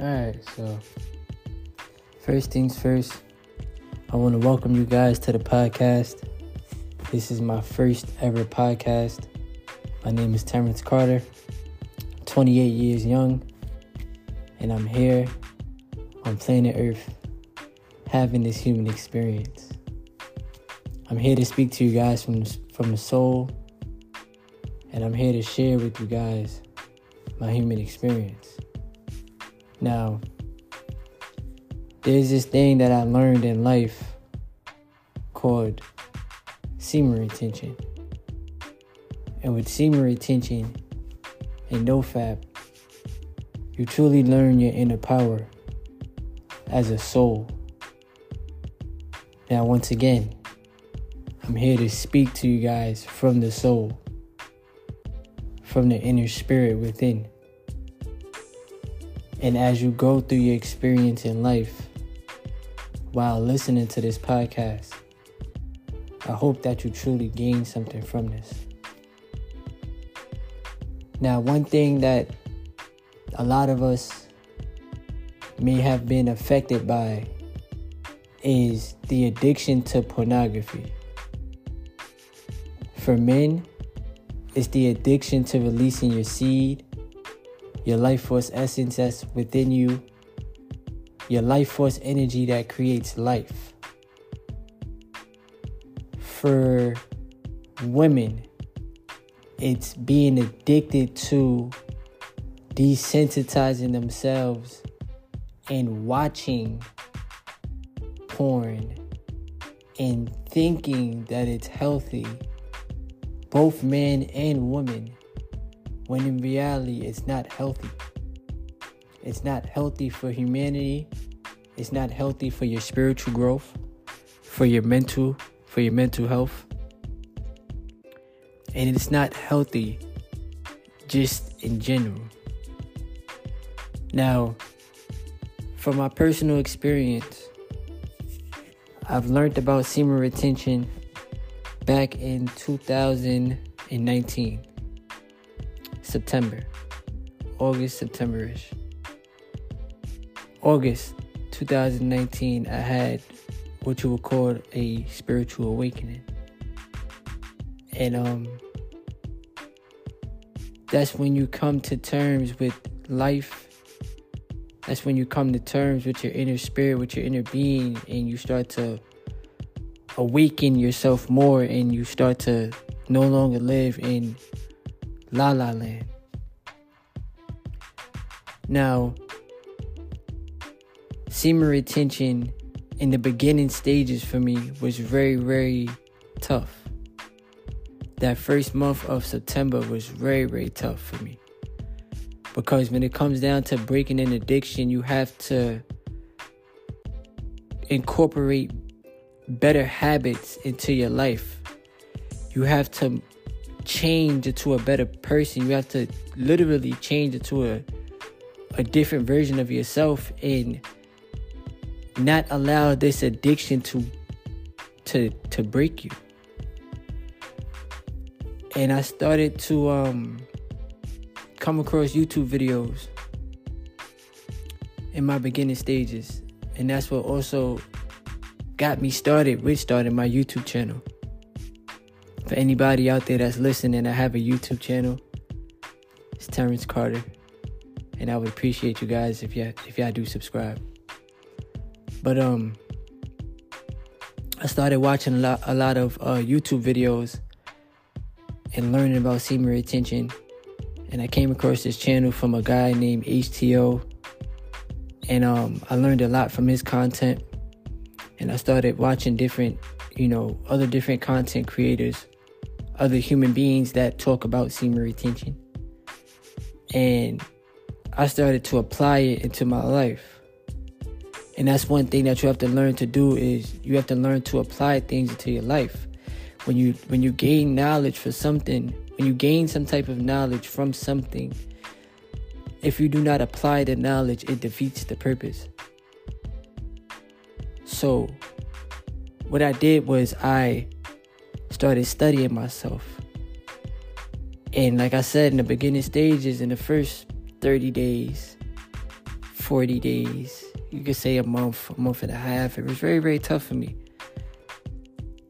Alright, so first things first, I want to welcome you guys to the podcast. This is my first ever podcast. My name is Terrence Carter, 28 years young, and I'm here on planet Earth having this human experience. I'm here to speak to you guys from from the soul, and I'm here to share with you guys my human experience. Now, there's this thing that I learned in life called semen retention. And with semen retention and nofap, you truly learn your inner power as a soul. Now, once again, I'm here to speak to you guys from the soul, from the inner spirit within. And as you go through your experience in life while listening to this podcast, I hope that you truly gain something from this. Now, one thing that a lot of us may have been affected by is the addiction to pornography. For men, it's the addiction to releasing your seed your life force essence that's within you, your life force energy that creates life. For women, it's being addicted to desensitizing themselves and watching porn and thinking that it's healthy, both men and women when in reality it's not healthy. It's not healthy for humanity. It's not healthy for your spiritual growth, for your mental, for your mental health. And it's not healthy just in general. Now, from my personal experience, I've learned about semen retention back in 2019. September. August, September ish. August 2019, I had what you would call a spiritual awakening. And um that's when you come to terms with life. That's when you come to terms with your inner spirit, with your inner being, and you start to awaken yourself more and you start to no longer live in La La Land. Now, semen retention in the beginning stages for me was very, very tough. That first month of September was very, very tough for me. Because when it comes down to breaking an addiction, you have to incorporate better habits into your life. You have to change into a better person. You have to literally change into a a different version of yourself and not allow this addiction to to to break you. And I started to um come across YouTube videos in my beginning stages. And that's what also got me started with starting my YouTube channel. For anybody out there that's listening, I have a YouTube channel. It's Terrence Carter. And I would appreciate you guys if you if y'all do subscribe. But um I started watching a lot a lot of uh, YouTube videos and learning about semen retention. And I came across this channel from a guy named HTO. And um, I learned a lot from his content. And I started watching different, you know, other different content creators other human beings that talk about semen retention. And I started to apply it into my life. And that's one thing that you have to learn to do is you have to learn to apply things into your life. When you when you gain knowledge for something, when you gain some type of knowledge from something, if you do not apply the knowledge, it defeats the purpose. So what I did was I started studying myself. And like I said in the beginning stages, in the first 30 days, 40 days. You could say a month, a month and a half. It was very, very tough for me.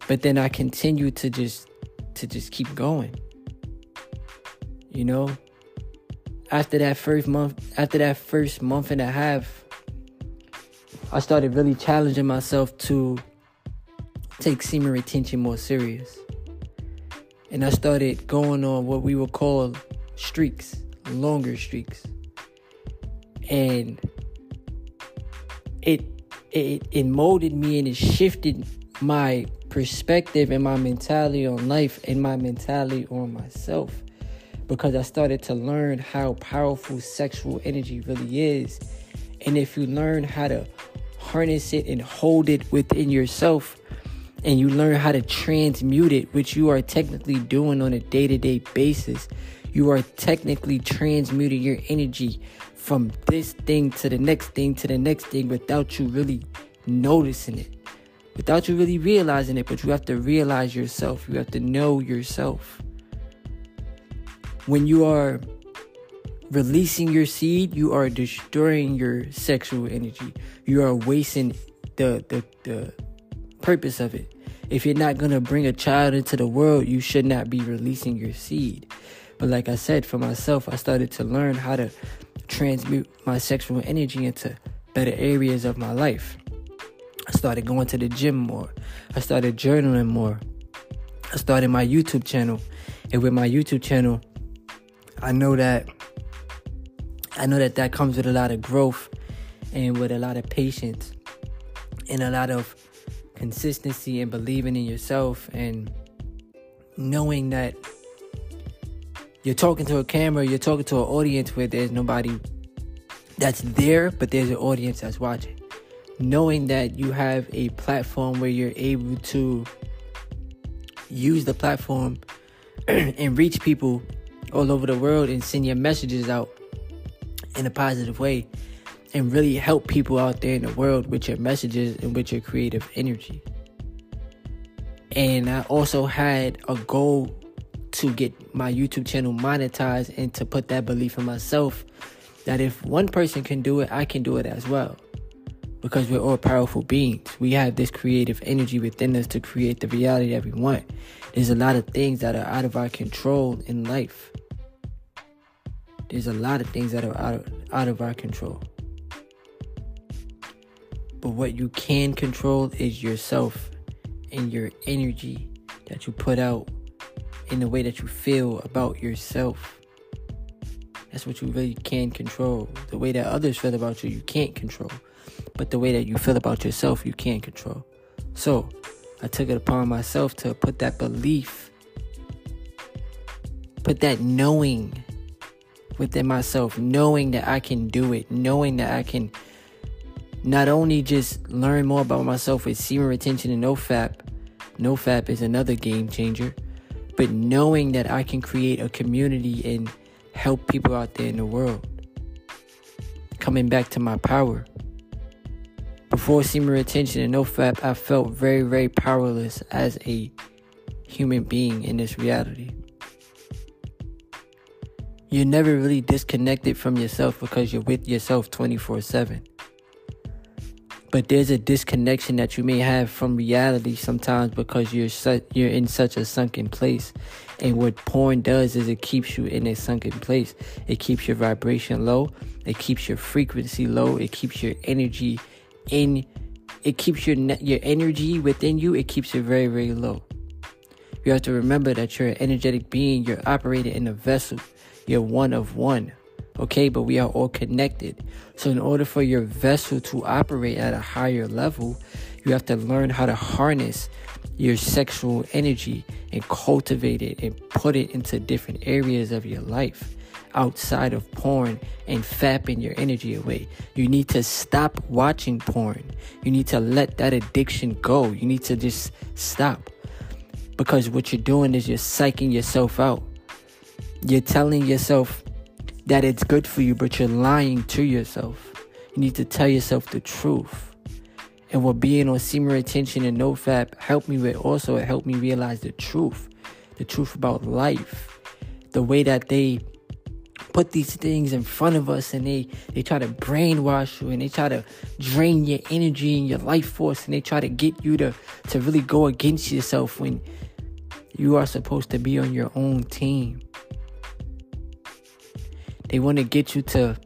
But then I continued to just to just keep going. You know? After that first month after that first month and a half, I started really challenging myself to take semen retention more serious. And I started going on what we would call streaks, longer streaks. And it it it molded me and it shifted my perspective and my mentality on life and my mentality on myself because I started to learn how powerful sexual energy really is. And if you learn how to harness it and hold it within yourself, and you learn how to transmute it, which you are technically doing on a day to day basis, you are technically transmuting your energy from this thing to the next thing to the next thing without you really noticing it, without you really realizing it. But you have to realize yourself, you have to know yourself. When you are releasing your seed, you are destroying your sexual energy. You are wasting the the, the purpose of it. If you're not going to bring a child into the world, you should not be releasing your seed. But like I said, for myself, I started to learn how to transmute my sexual energy into better areas of my life. I started going to the gym more. I started journaling more. I started my YouTube channel. And with my YouTube channel, I know that I know that that comes with a lot of growth and with a lot of patience and a lot of consistency and believing in yourself and knowing that you're talking to a camera, you're talking to an audience where there's nobody that's there, but there's an audience that's watching. Knowing that you have a platform where you're able to use the platform and reach people all over the world and send your messages out in a positive way and really help people out there in the world with your messages and with your creative energy. And I also had a goal to get my YouTube channel monetized and to put that belief in myself that if one person can do it, I can do it as well. Because we're all powerful beings. We have this creative energy within us to create the reality that we want. There's a lot of things that are out of our control in life. There's a lot of things that are out of, out of our control. But what you can control is yourself and your energy that you put out in the way that you feel about yourself. That's what you really can control. The way that others feel about you, you can't control. But the way that you feel about yourself, you can control. So, I took it upon myself to put that belief, put that knowing within myself, knowing that I can do it, knowing that I can not only just learn more about myself with semen retention and NoFap, NoFap is another game changer, but knowing that I can create a community and help people out there in the world. Coming back to my power. Before semen retention and NoFap, I felt very, very powerless as a human being in this reality. You're never really disconnected from yourself because you're with yourself 24 7 but there's a disconnection that you may have from reality sometimes because you're su- you're in such a sunken place. And what porn does is it keeps you in a sunken place. It keeps your vibration low. It keeps your frequency low. It keeps your energy in it keeps your your energy within you. It keeps it very very low. You have to remember that you're an energetic being. You're operating in a vessel. You're one of one okay? But we are all connected. So, in order for your vessel to operate at a higher level, you have to learn how to harness your sexual energy and cultivate it and put it into different areas of your life outside of porn and fapping your energy away. You need to stop watching porn. You need to let that addiction go. You need to just stop. Because what you're doing is you're psyching yourself out. You're telling yourself that it's good for you, but you're lying to yourself. You need to tell yourself the truth. And what being on semen retention and no NoFap helped me with also, it helped me realize the truth. The truth about life. The way that they put these things in front of us and they they try to brainwash you and they try to drain your energy and your life force and they try to get you to to really go against yourself when you are supposed to be on your own team they want to get you to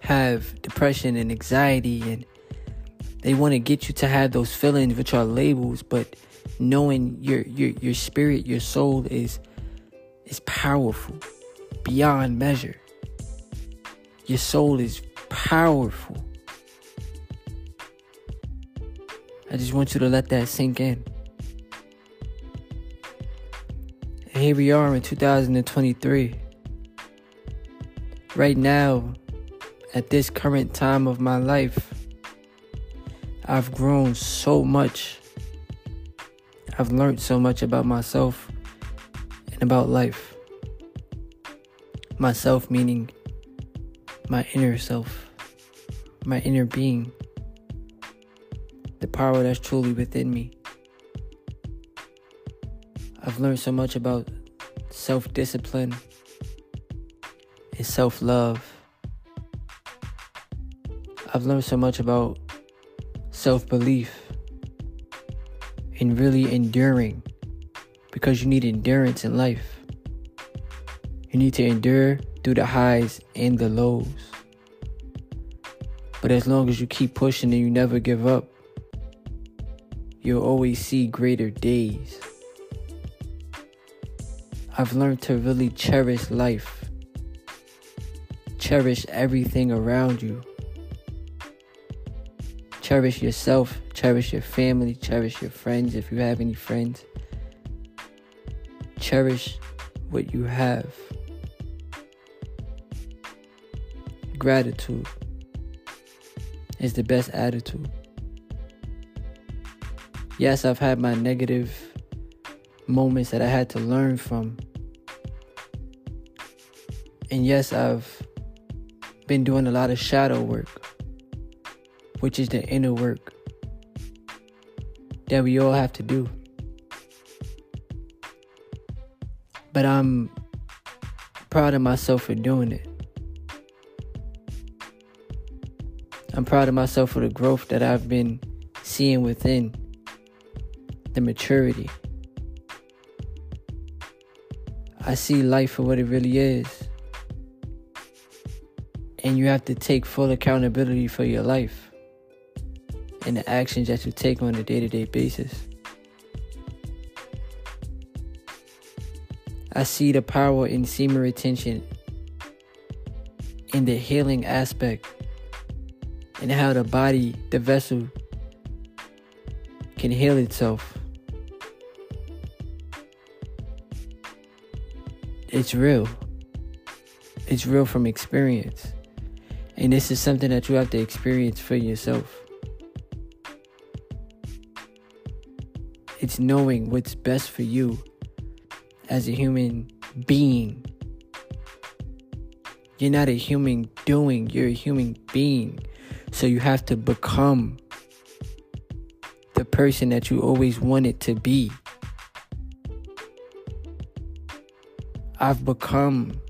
have depression and anxiety and they want to get you to have those feelings which are labels but knowing your your your spirit your soul is is powerful beyond measure. Your soul is powerful. I just want you to let that sink in. And here we are in 2023. Right now, at this current time of my life, I've grown so much. I've learned so much about myself and about life. Myself meaning my inner self, my inner being, the power that's truly within me. I've learned so much about self discipline and self love. I've learned so much about self belief and really enduring because you need endurance in life. You need to endure through the highs and the lows. But as long as you keep pushing and you never give up, you'll always see greater days. I've learned to really cherish life, cherish everything around you. Cherish yourself, cherish your family, cherish your friends if you have any friends. Cherish what you have. Gratitude is the best attitude. Yes, I've had my negative moments that I had to learn from. And yes, I've been doing a lot of shadow work, which is the inner work that we all have to do. But I'm proud of myself for doing it. I'm proud of myself for the growth that I've been seeing within, the maturity. I see life for what it really is. And you have to take full accountability for your life and the actions that you take on a day to day basis. I see the power in semen retention in the healing aspect and how the body, the vessel, can heal itself. It's real. It's real from experience. And this is something that you have to experience for yourself. It's knowing what's best for you as a human being. You're not a human doing, you're a human being. So you have to become the person that you always wanted to be. I've become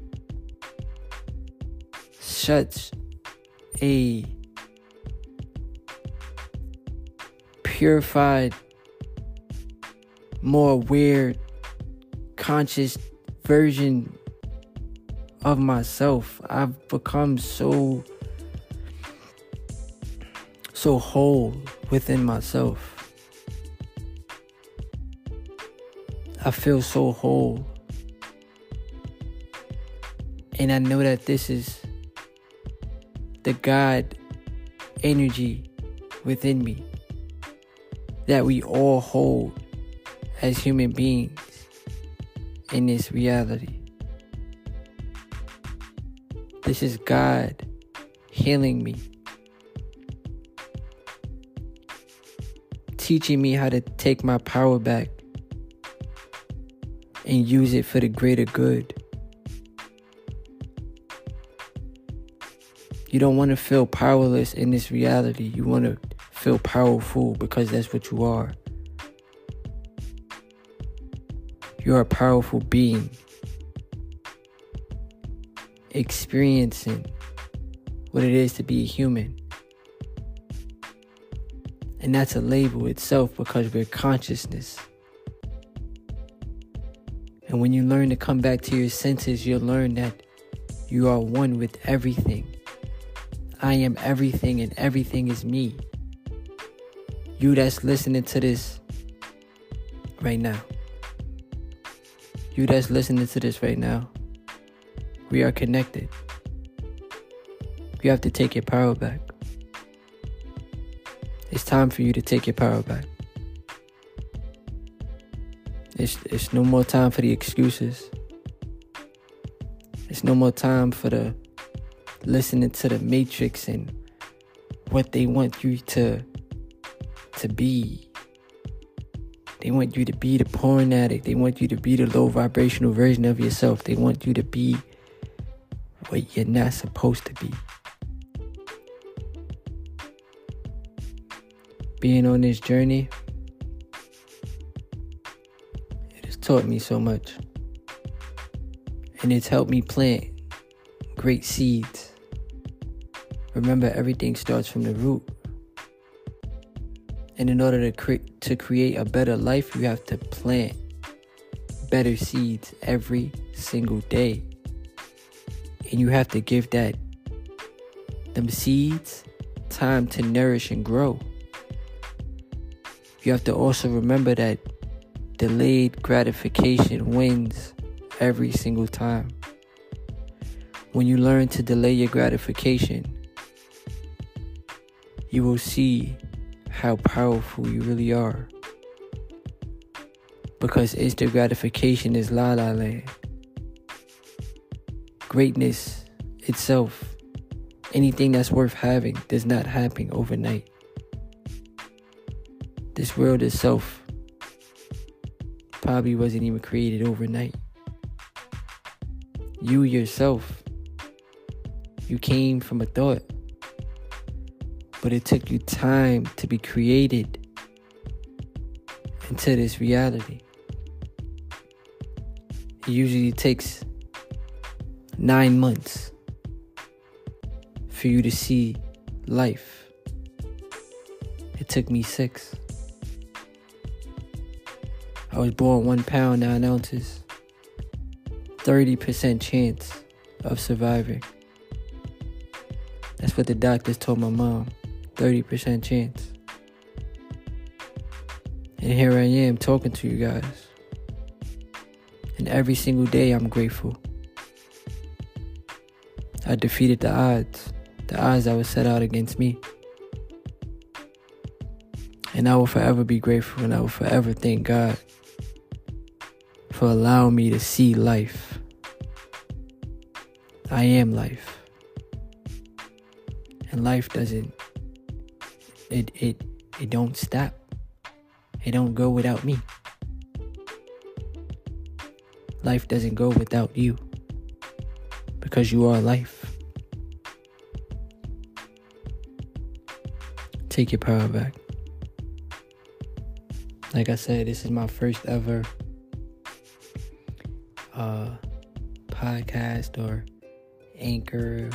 such a purified, more aware conscious version of myself. I've become so so whole within myself. I feel so whole. And I know that this is the God energy within me that we all hold as human beings in this reality. This is God healing me, teaching me how to take my power back and use it for the greater good. You don't want to feel powerless in this reality. You want to feel powerful because that's what you are. You're a powerful being. experiencing what it is to be a human. And that's a label itself because we're consciousness. And when you learn to come back to your senses, you'll learn that you are one with everything. I am everything, and everything is me. You that's listening to this right now. You that's listening to this right now. We are connected. You have to take your power back. It's time for you to take your power back. It's, it's no more time for the excuses. It's no more time for the listening to the matrix and what they want you to to be. They want you to be the porn addict. They want you to be the low vibrational version of yourself. They want you to be what you're not supposed to be. Being on this journey, it has taught me so much. And it's helped me plant great seeds. Remember, everything starts from the root. And in order to, cre- to create a better life, you have to plant better seeds every single day. And you have to give that them seeds time to nourish and grow. You have to also remember that delayed gratification wins every single time. When you learn to delay your gratification, you will see how powerful you really are. Because instant gratification is la la land. Greatness itself, anything that's worth having, does not happen overnight. This world itself probably wasn't even created overnight. You yourself, you came from a thought, but it took you time to be created into this reality. It usually takes nine months for you to see life. It took me six. I was born one pound, nine ounces. 30% chance of surviving. That's what the doctors told my mom. 30% chance. And here I am talking to you guys. And every single day I'm grateful. I defeated the odds, the odds that were set out against me. And I will forever be grateful and I will forever thank God for allowing me to see life. I am life. And life doesn't it it it don't stop. It don't go without me. Life doesn't go without you. Because you are life. Take your power back. Like I said, this is my first ever uh, podcast or anchor.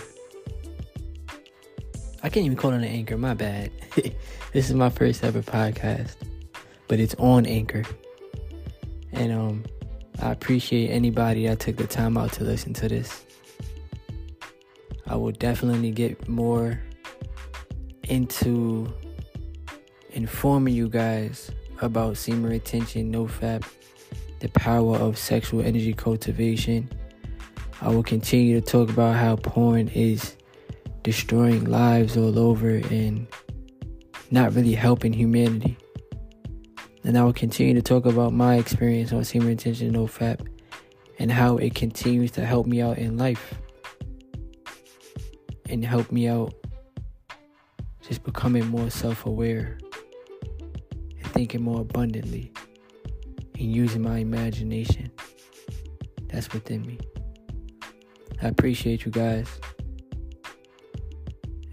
I can't even call it an anchor, my bad. this is my first ever podcast, but it's on Anchor. And um I appreciate anybody that took the time out to listen to this. I will definitely get more into informing you guys about semen retention, no fap, the power of sexual energy cultivation. I will continue to talk about how porn is destroying lives all over and not really helping humanity. And I will continue to talk about my experience on semen retention, no fap, and how it continues to help me out in life and help me out just becoming more self aware and thinking more abundantly and using my imagination that's within me. I appreciate you guys.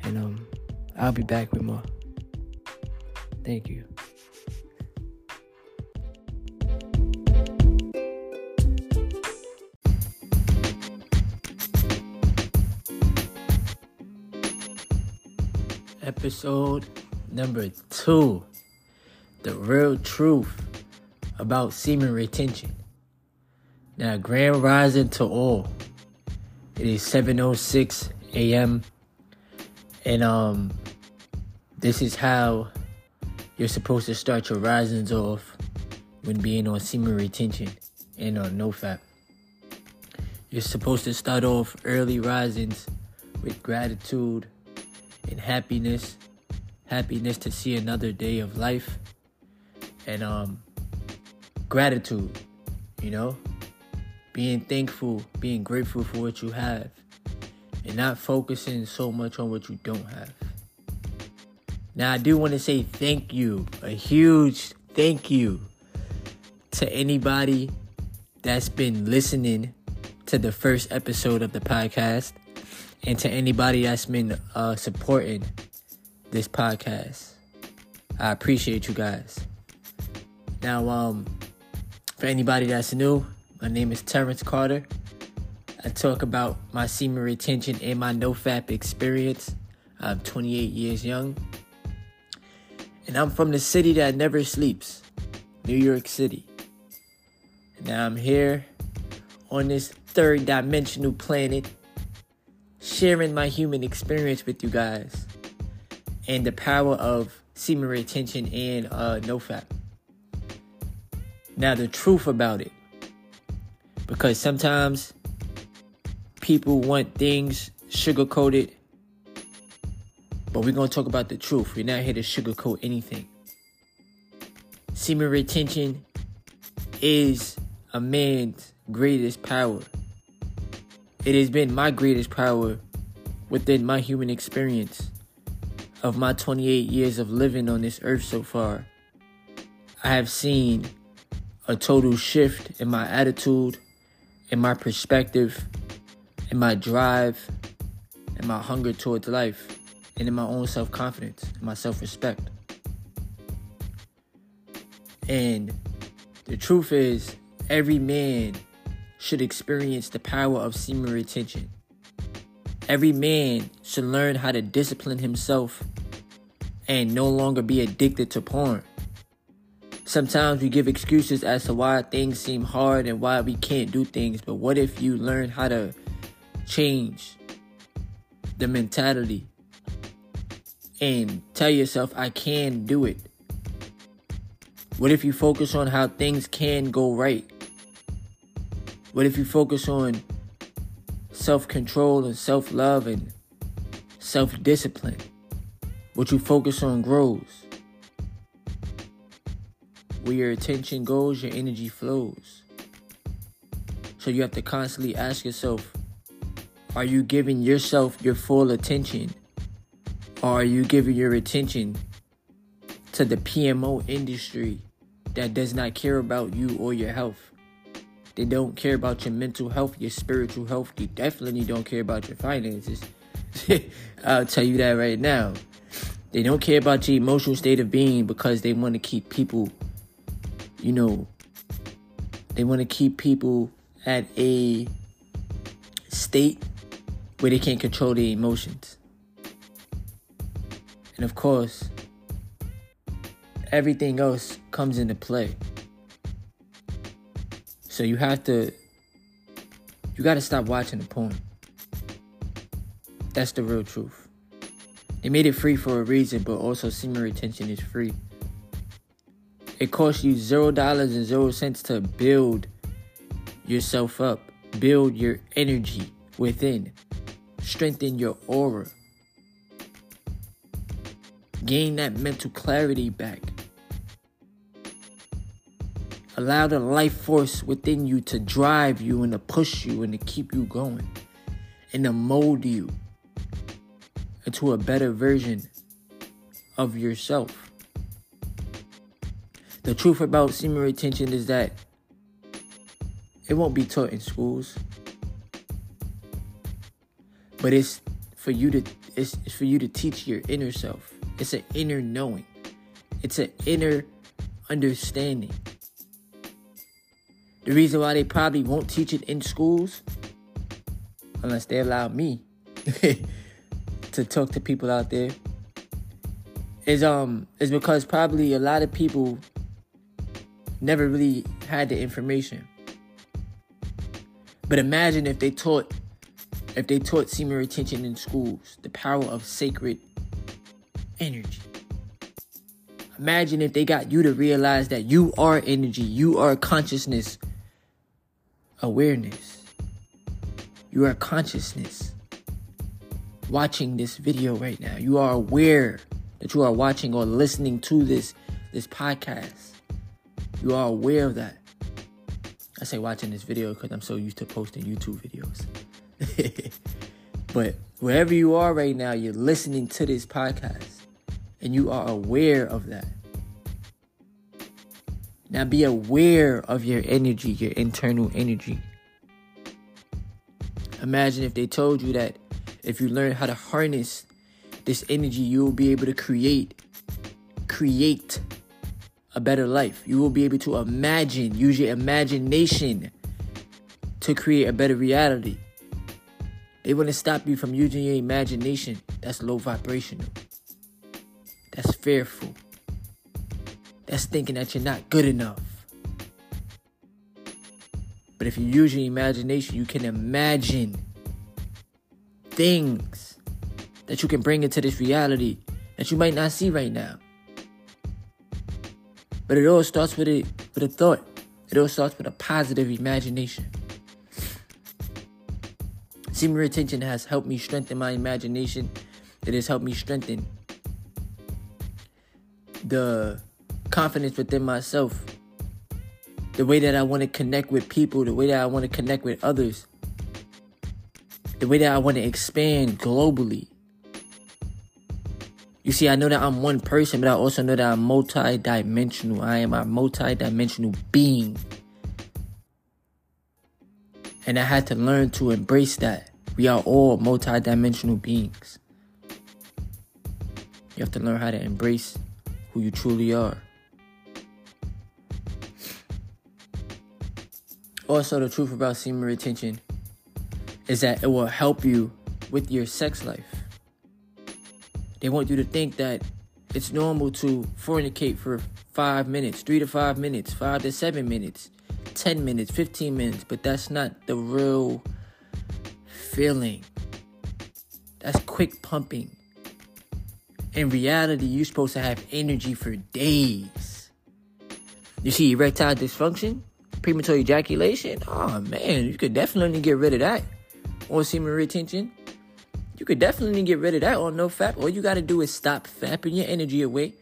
And um, I'll be back with more. Thank you. Episode number two The Real Truth About Semen Retention. Now, grand rising to all. It is 7.06 a.m. And um, this is how you're supposed to start your risings off when being on semen retention and on no fap. You're supposed to start off early risings with gratitude and happiness. Happiness to see another day of life. And um gratitude, you know? Being thankful, being grateful for what you have. And not focusing so much on what you don't have. Now I do want to say thank you, a huge thank you to anybody that's been listening to the first episode of the podcast and to anybody that's been uh, supporting this podcast. I appreciate you guys. Now, um, for anybody that's new, my name is Terrence Carter. I talk about my semen retention and my NoFap experience. I'm 28 years young. And I'm from the city that never sleeps, New York City. And now I'm here on this third dimensional planet, sharing my human experience with you guys and the power of semen retention and uh, NoFap. Now, the truth about it, because sometimes people want things sugar coated, but we're going to talk about the truth. We're not here to sugarcoat anything. Semen retention is a man's greatest power. It has been my greatest power within my human experience of my 28 years of living on this earth so far. I have seen a total shift in my attitude, in my perspective, in my drive, in my hunger towards life, and in my own self confidence, my self respect. And the truth is, every man should experience the power of semen retention. Every man should learn how to discipline himself and no longer be addicted to porn. Sometimes we give excuses as to why things seem hard and why we can't do things, but what if you learn how to change the mentality and tell yourself, I can do it? What if you focus on how things can go right? What if you focus on self control and self love and self discipline? What you focus on grows. Where your attention goes, your energy flows. So you have to constantly ask yourself are you giving yourself your full attention? Or are you giving your attention to the PMO industry that does not care about you or your health? They don't care about your mental health, your spiritual health. They definitely don't care about your finances. I'll tell you that right now. They don't care about your emotional state of being because they want to keep people, you know, they want to keep people at a state where they can't control their emotions. And of course, everything else comes into play. So you have to you got to stop watching the porn. That's the real truth. They made it free for a reason, but also semen retention is free. It costs you zero dollars and zero cents to build yourself up, build your energy within, strengthen your aura, gain that mental clarity back. Allow the life force within you to drive you and to push you and to keep you going and to mold you into a better version of yourself. The truth about semen retention is that it won't be taught in schools. But it's for you to it's, it's for you to teach your inner self. It's an inner knowing. It's an inner understanding. The reason why they probably won't teach it in schools, unless they allow me to talk to people out there, is um is because probably a lot of people never really had the information. But imagine if they taught if they taught semen retention in schools, the power of sacred energy. Imagine if they got you to realize that you are energy, you are consciousness, awareness. You are consciousness. Watching this video right now, you are aware that you are watching or listening to this this podcast. You are aware of that. I say watching this video because I'm so used to posting YouTube videos. but wherever you are right now, you're listening to this podcast and you are aware of that. Now be aware of your energy, your internal energy. Imagine if they told you that if you learn how to harness this energy, you will be able to create create a better life. You will be able to imagine, use your imagination to create a better reality. They to stop you from using your imagination. That's low vibrational. That's fearful. That's thinking that you're not good enough. But if you use your imagination, you can imagine things that you can bring into this reality that you might not see right now. But it all starts with a with a thought. It all starts with a positive imagination. Semen retention has helped me strengthen my imagination. It has helped me strengthen the confidence within myself. The way that I want to connect with people, the way that I want to connect with others, the way that I want to expand globally. You see, I know that I'm one person, but I also know that I'm multi-dimensional. I am a multi-dimensional being. And I had to learn to embrace that. We are all multi-dimensional beings. You have to learn how to embrace who you truly are. Also, the truth about semen retention is that it will help you with your sex life. They want you to think that it's normal to fornicate for five minutes, three to five minutes, five to seven minutes, 10 minutes, 15 minutes, but that's not the real feeling. That's quick pumping. In reality, you're supposed to have energy for days. You see erectile dysfunction, premature ejaculation. Oh man, you could definitely get rid of that. Or semen retention. You could definitely get rid of that on no fap. All you gotta do is stop fapping your energy away.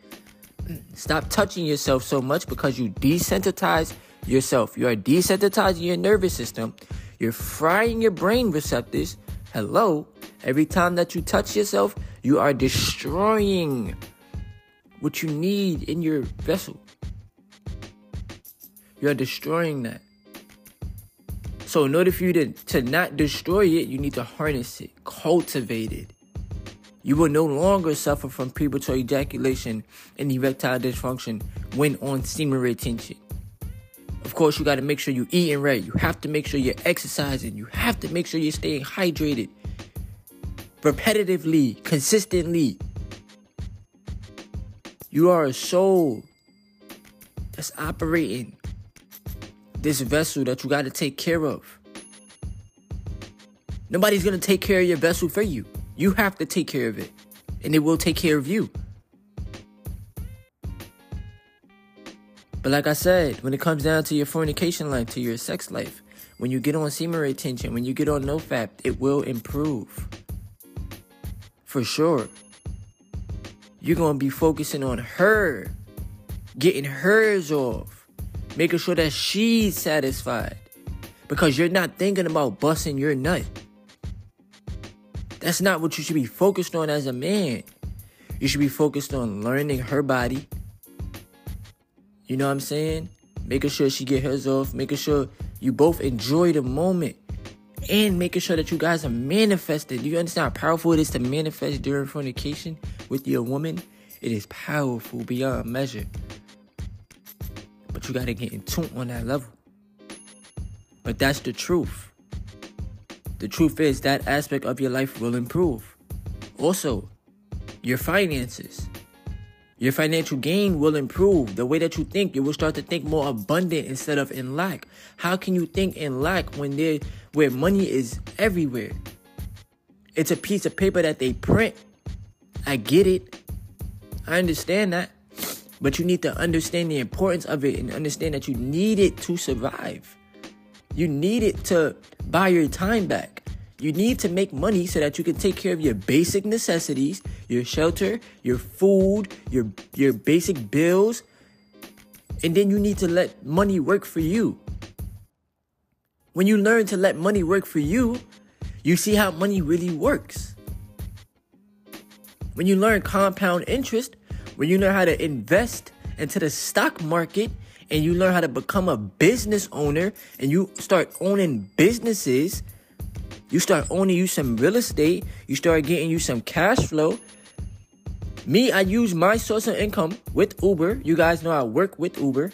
Stop touching yourself so much because you desensitize yourself. You are desensitizing your nervous system. You're frying your brain receptors. Hello. Every time that you touch yourself, you are destroying what you need in your vessel. You are destroying that. So in order for you to, to not destroy it, you need to harness it, cultivate it. You will no longer suffer from premature ejaculation and erectile dysfunction when on semen retention. Of course, you got to make sure you're eating right. You have to make sure you're exercising. You have to make sure you're staying hydrated repetitively, consistently. You are a soul that's operating this vessel that you got to take care of. Nobody's going to take care of your vessel for you. You have to take care of it, and it will take care of you. But like I said, when it comes down to your fornication life, to your sex life, when you get on semen retention, when you get on NoFap, it will improve. For sure. You're going to be focusing on her, getting hers off making sure that she's satisfied. Because you're not thinking about busting your nut. That's not what you should be focused on as a man. You should be focused on learning her body. You know what I'm saying? Making sure she get hers off, making sure you both enjoy the moment. And making sure that you guys are manifested. Do you understand how powerful it is to manifest during fornication with your woman? It is powerful beyond measure. But you gotta get in tune on that level. But that's the truth. The truth is that aspect of your life will improve. Also, your finances. Your financial gain will improve. The way that you think, you will start to think more abundant instead of in lack. How can you think in lack when there where money is everywhere? It's a piece of paper that they print. I get it. I understand that. But you need to understand the importance of it and understand that you need it to survive. You need it to buy your time back. You need to make money so that you can take care of your basic necessities, your shelter, your food, your your basic bills. And then you need to let money work for you. When you learn to let money work for you, you see how money really works. When you learn compound interest, when you learn how to invest into the stock market and you learn how to become a business owner and you start owning businesses, you start owning you some real estate, you start getting you some cash flow. Me, I use my source of income with Uber. You guys know I work with Uber.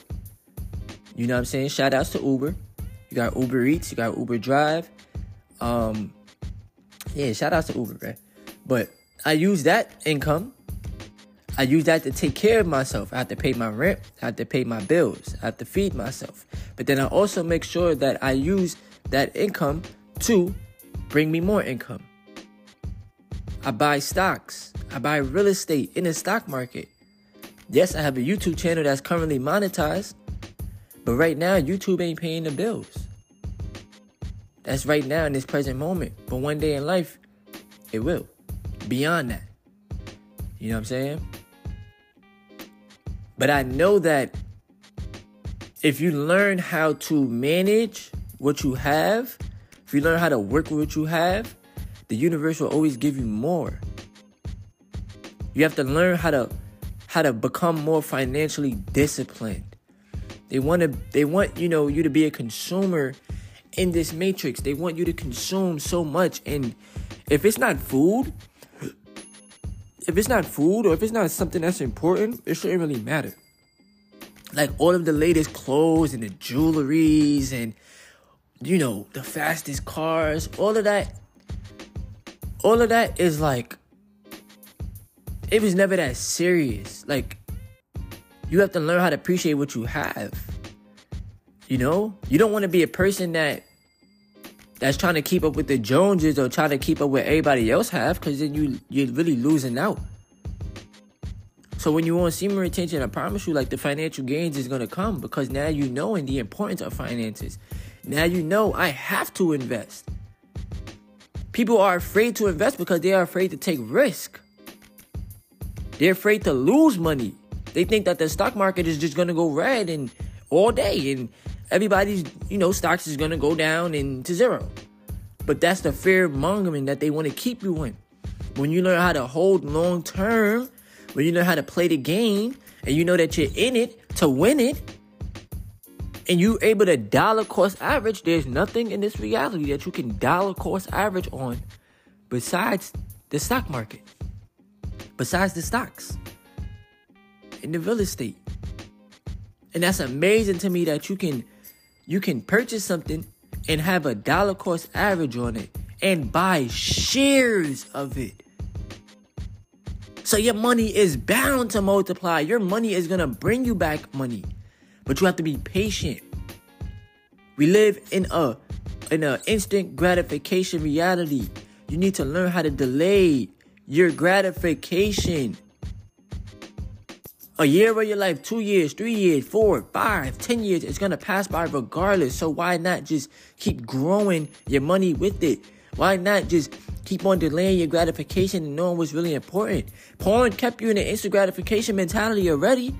You know what I'm saying? Shout outs to Uber. You got Uber Eats, you got Uber Drive. Um yeah, shout outs to Uber, right? But I use that income. I use that to take care of myself. I have to pay my rent. I have to pay my bills. I have to feed myself. But then I also make sure that I use that income to bring me more income. I buy stocks. I buy real estate in the stock market. Yes, I have a YouTube channel that's currently monetized. But right now, YouTube ain't paying the bills. That's right now in this present moment. But one day in life, it will. Beyond that. You know what I'm saying? But I know that if you learn how to manage what you have, if you learn how to work with what you have, the universe will always give you more. You have to learn how to how to become more financially disciplined. They want to they want, you know, you to be a consumer in this matrix. They want you to consume so much and if it's not food, if it's not food or if it's not something that's important, it shouldn't really matter. Like all of the latest clothes and the jewelries and you know, the fastest cars, all of that all of that is like it was never that serious. Like you have to learn how to appreciate what you have. You know? You don't want to be a person that that's trying to keep up with the Joneses or trying to keep up with everybody else have, because then you you're really losing out. So when you want semen retention, I promise you, like the financial gains is gonna come because now you know in the importance of finances. Now you know I have to invest. People are afraid to invest because they are afraid to take risk. They're afraid to lose money. They think that the stock market is just gonna go red and all day and everybody's, you know, stocks is gonna go down and to zero. But that's the fear mongering that they want to keep you in. When you learn how to hold long term, when you know how to play the game, and you know that you're in it to win it, and you able to dollar cost average, there's nothing in this reality that you can dollar cost average on besides the stock market, besides the stocks and the real estate. And that's amazing to me that you can you can purchase something and have a dollar cost average on it and buy shares of it. So your money is bound to multiply. Your money is going to bring you back money. But you have to be patient. We live in a in an instant gratification reality. You need to learn how to delay your gratification a year of your life, two years, three years, four, five, ten years, it's gonna pass by regardless. So why not just keep growing your money with it? Why not just keep on delaying your gratification and knowing what's really important? Porn kept you in an instant gratification mentality already.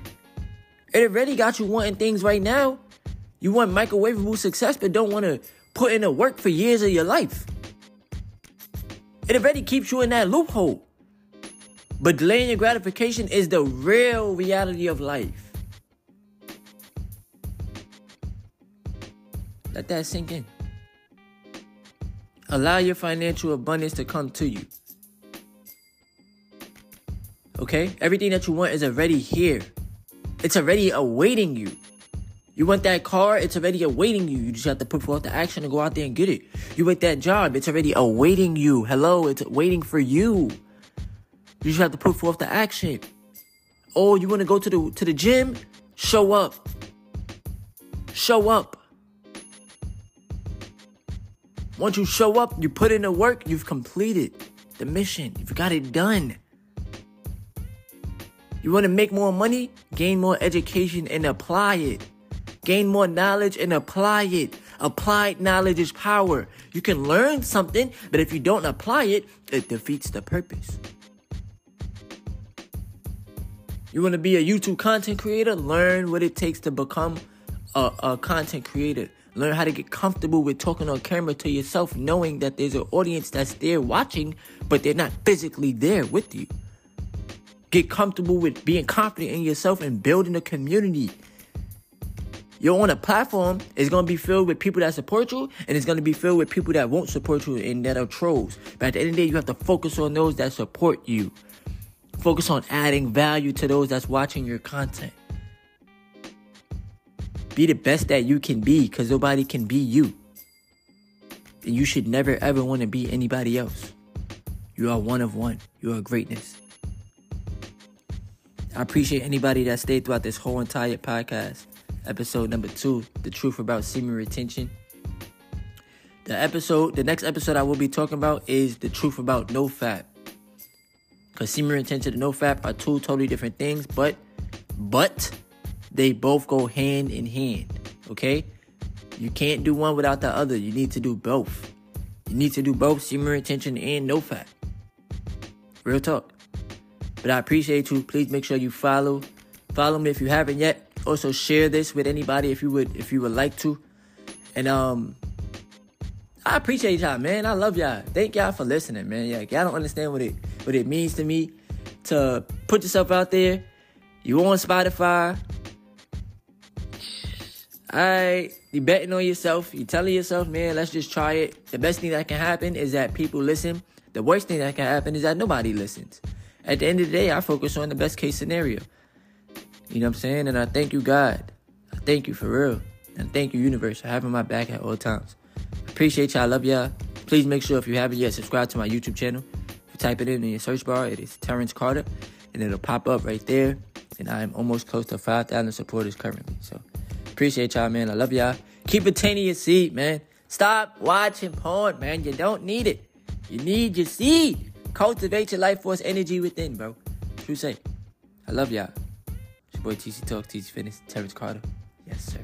It already got you wanting things right now. You want microwavable success, but don't want to put in the work for years of your life. It already keeps you in that loophole. But delaying your gratification is the real reality of life. Let that sink in. Allow your financial abundance to come to you. Okay? Everything that you want is already here. It's already awaiting you. You want that car, it's already awaiting you. You just have to put forth the action and go out there and get it. You want that job, it's already awaiting you. Hello, it's waiting for you. You just have to put forth the action. Oh, you want to go to the to the gym? Show up. Show up. Once you show up, you put in the work, you've completed the mission. You've got it done. You want to make more money? Gain more education and apply it. Gain more knowledge and apply it. Applied knowledge is power. You can learn something, but if you don't apply it, it defeats the purpose. You want to be a YouTube content creator? Learn what it takes to become a, a content creator. Learn how to get comfortable with talking on camera to yourself, knowing that there's an audience that's there watching, but they're not physically there with you. Get comfortable with being confident in yourself and building a community. You're on a platform is gonna be filled with people that support you, and it's gonna be filled with people that won't support you and that are trolls. But at the end of the day, you have to focus on those that support you. Focus on adding value to those that's watching your content. Be the best that you can be because nobody can be you. And you should never ever want to be anybody else. You are one of one. You are greatness. I appreciate anybody that stayed throughout this whole entire podcast. Episode number two The Truth About Semen Retention. The episode, the next episode I will be talking about is The Truth About No fap. Because semen retention and no fap are two totally different things, but but they both go hand in hand. Okay? You can't do one without the other. You need to do both. You need to do both semen retention and no fap. Real talk. But I appreciate you. Please make sure you follow. Follow me if you haven't yet. Also share this with anybody if you would if you would like to. And um I appreciate y'all, man. I love y'all. Thank y'all for listening, man. Yeah, y'all don't understand what it what it means to me to put yourself out there. You on Spotify. Alright, you betting on yourself. You telling yourself, man, let's just try it. The best thing that can happen is that people listen. The worst thing that can happen is that nobody listens. At the end of the day, I focus on the best case scenario. You know what I'm saying? And I thank you, God. I thank you for real. And thank you, universe, for having my back at all times. Appreciate y'all. I love y'all. Please make sure if you haven't yet, subscribe to my YouTube channel type it in in your search bar, it is Terrence Carter, and it'll pop up right there. And I am almost close to 5,000 supporters currently. So appreciate y'all, man. I love y'all. Keep attaining your seed, man. Stop watching porn, man. You don't need it. You need your seed. Cultivate your life force energy within, bro. True say. I love y'all. It's your boy TC Talk, TC Fitness, Terrence Carter. Yes, sir.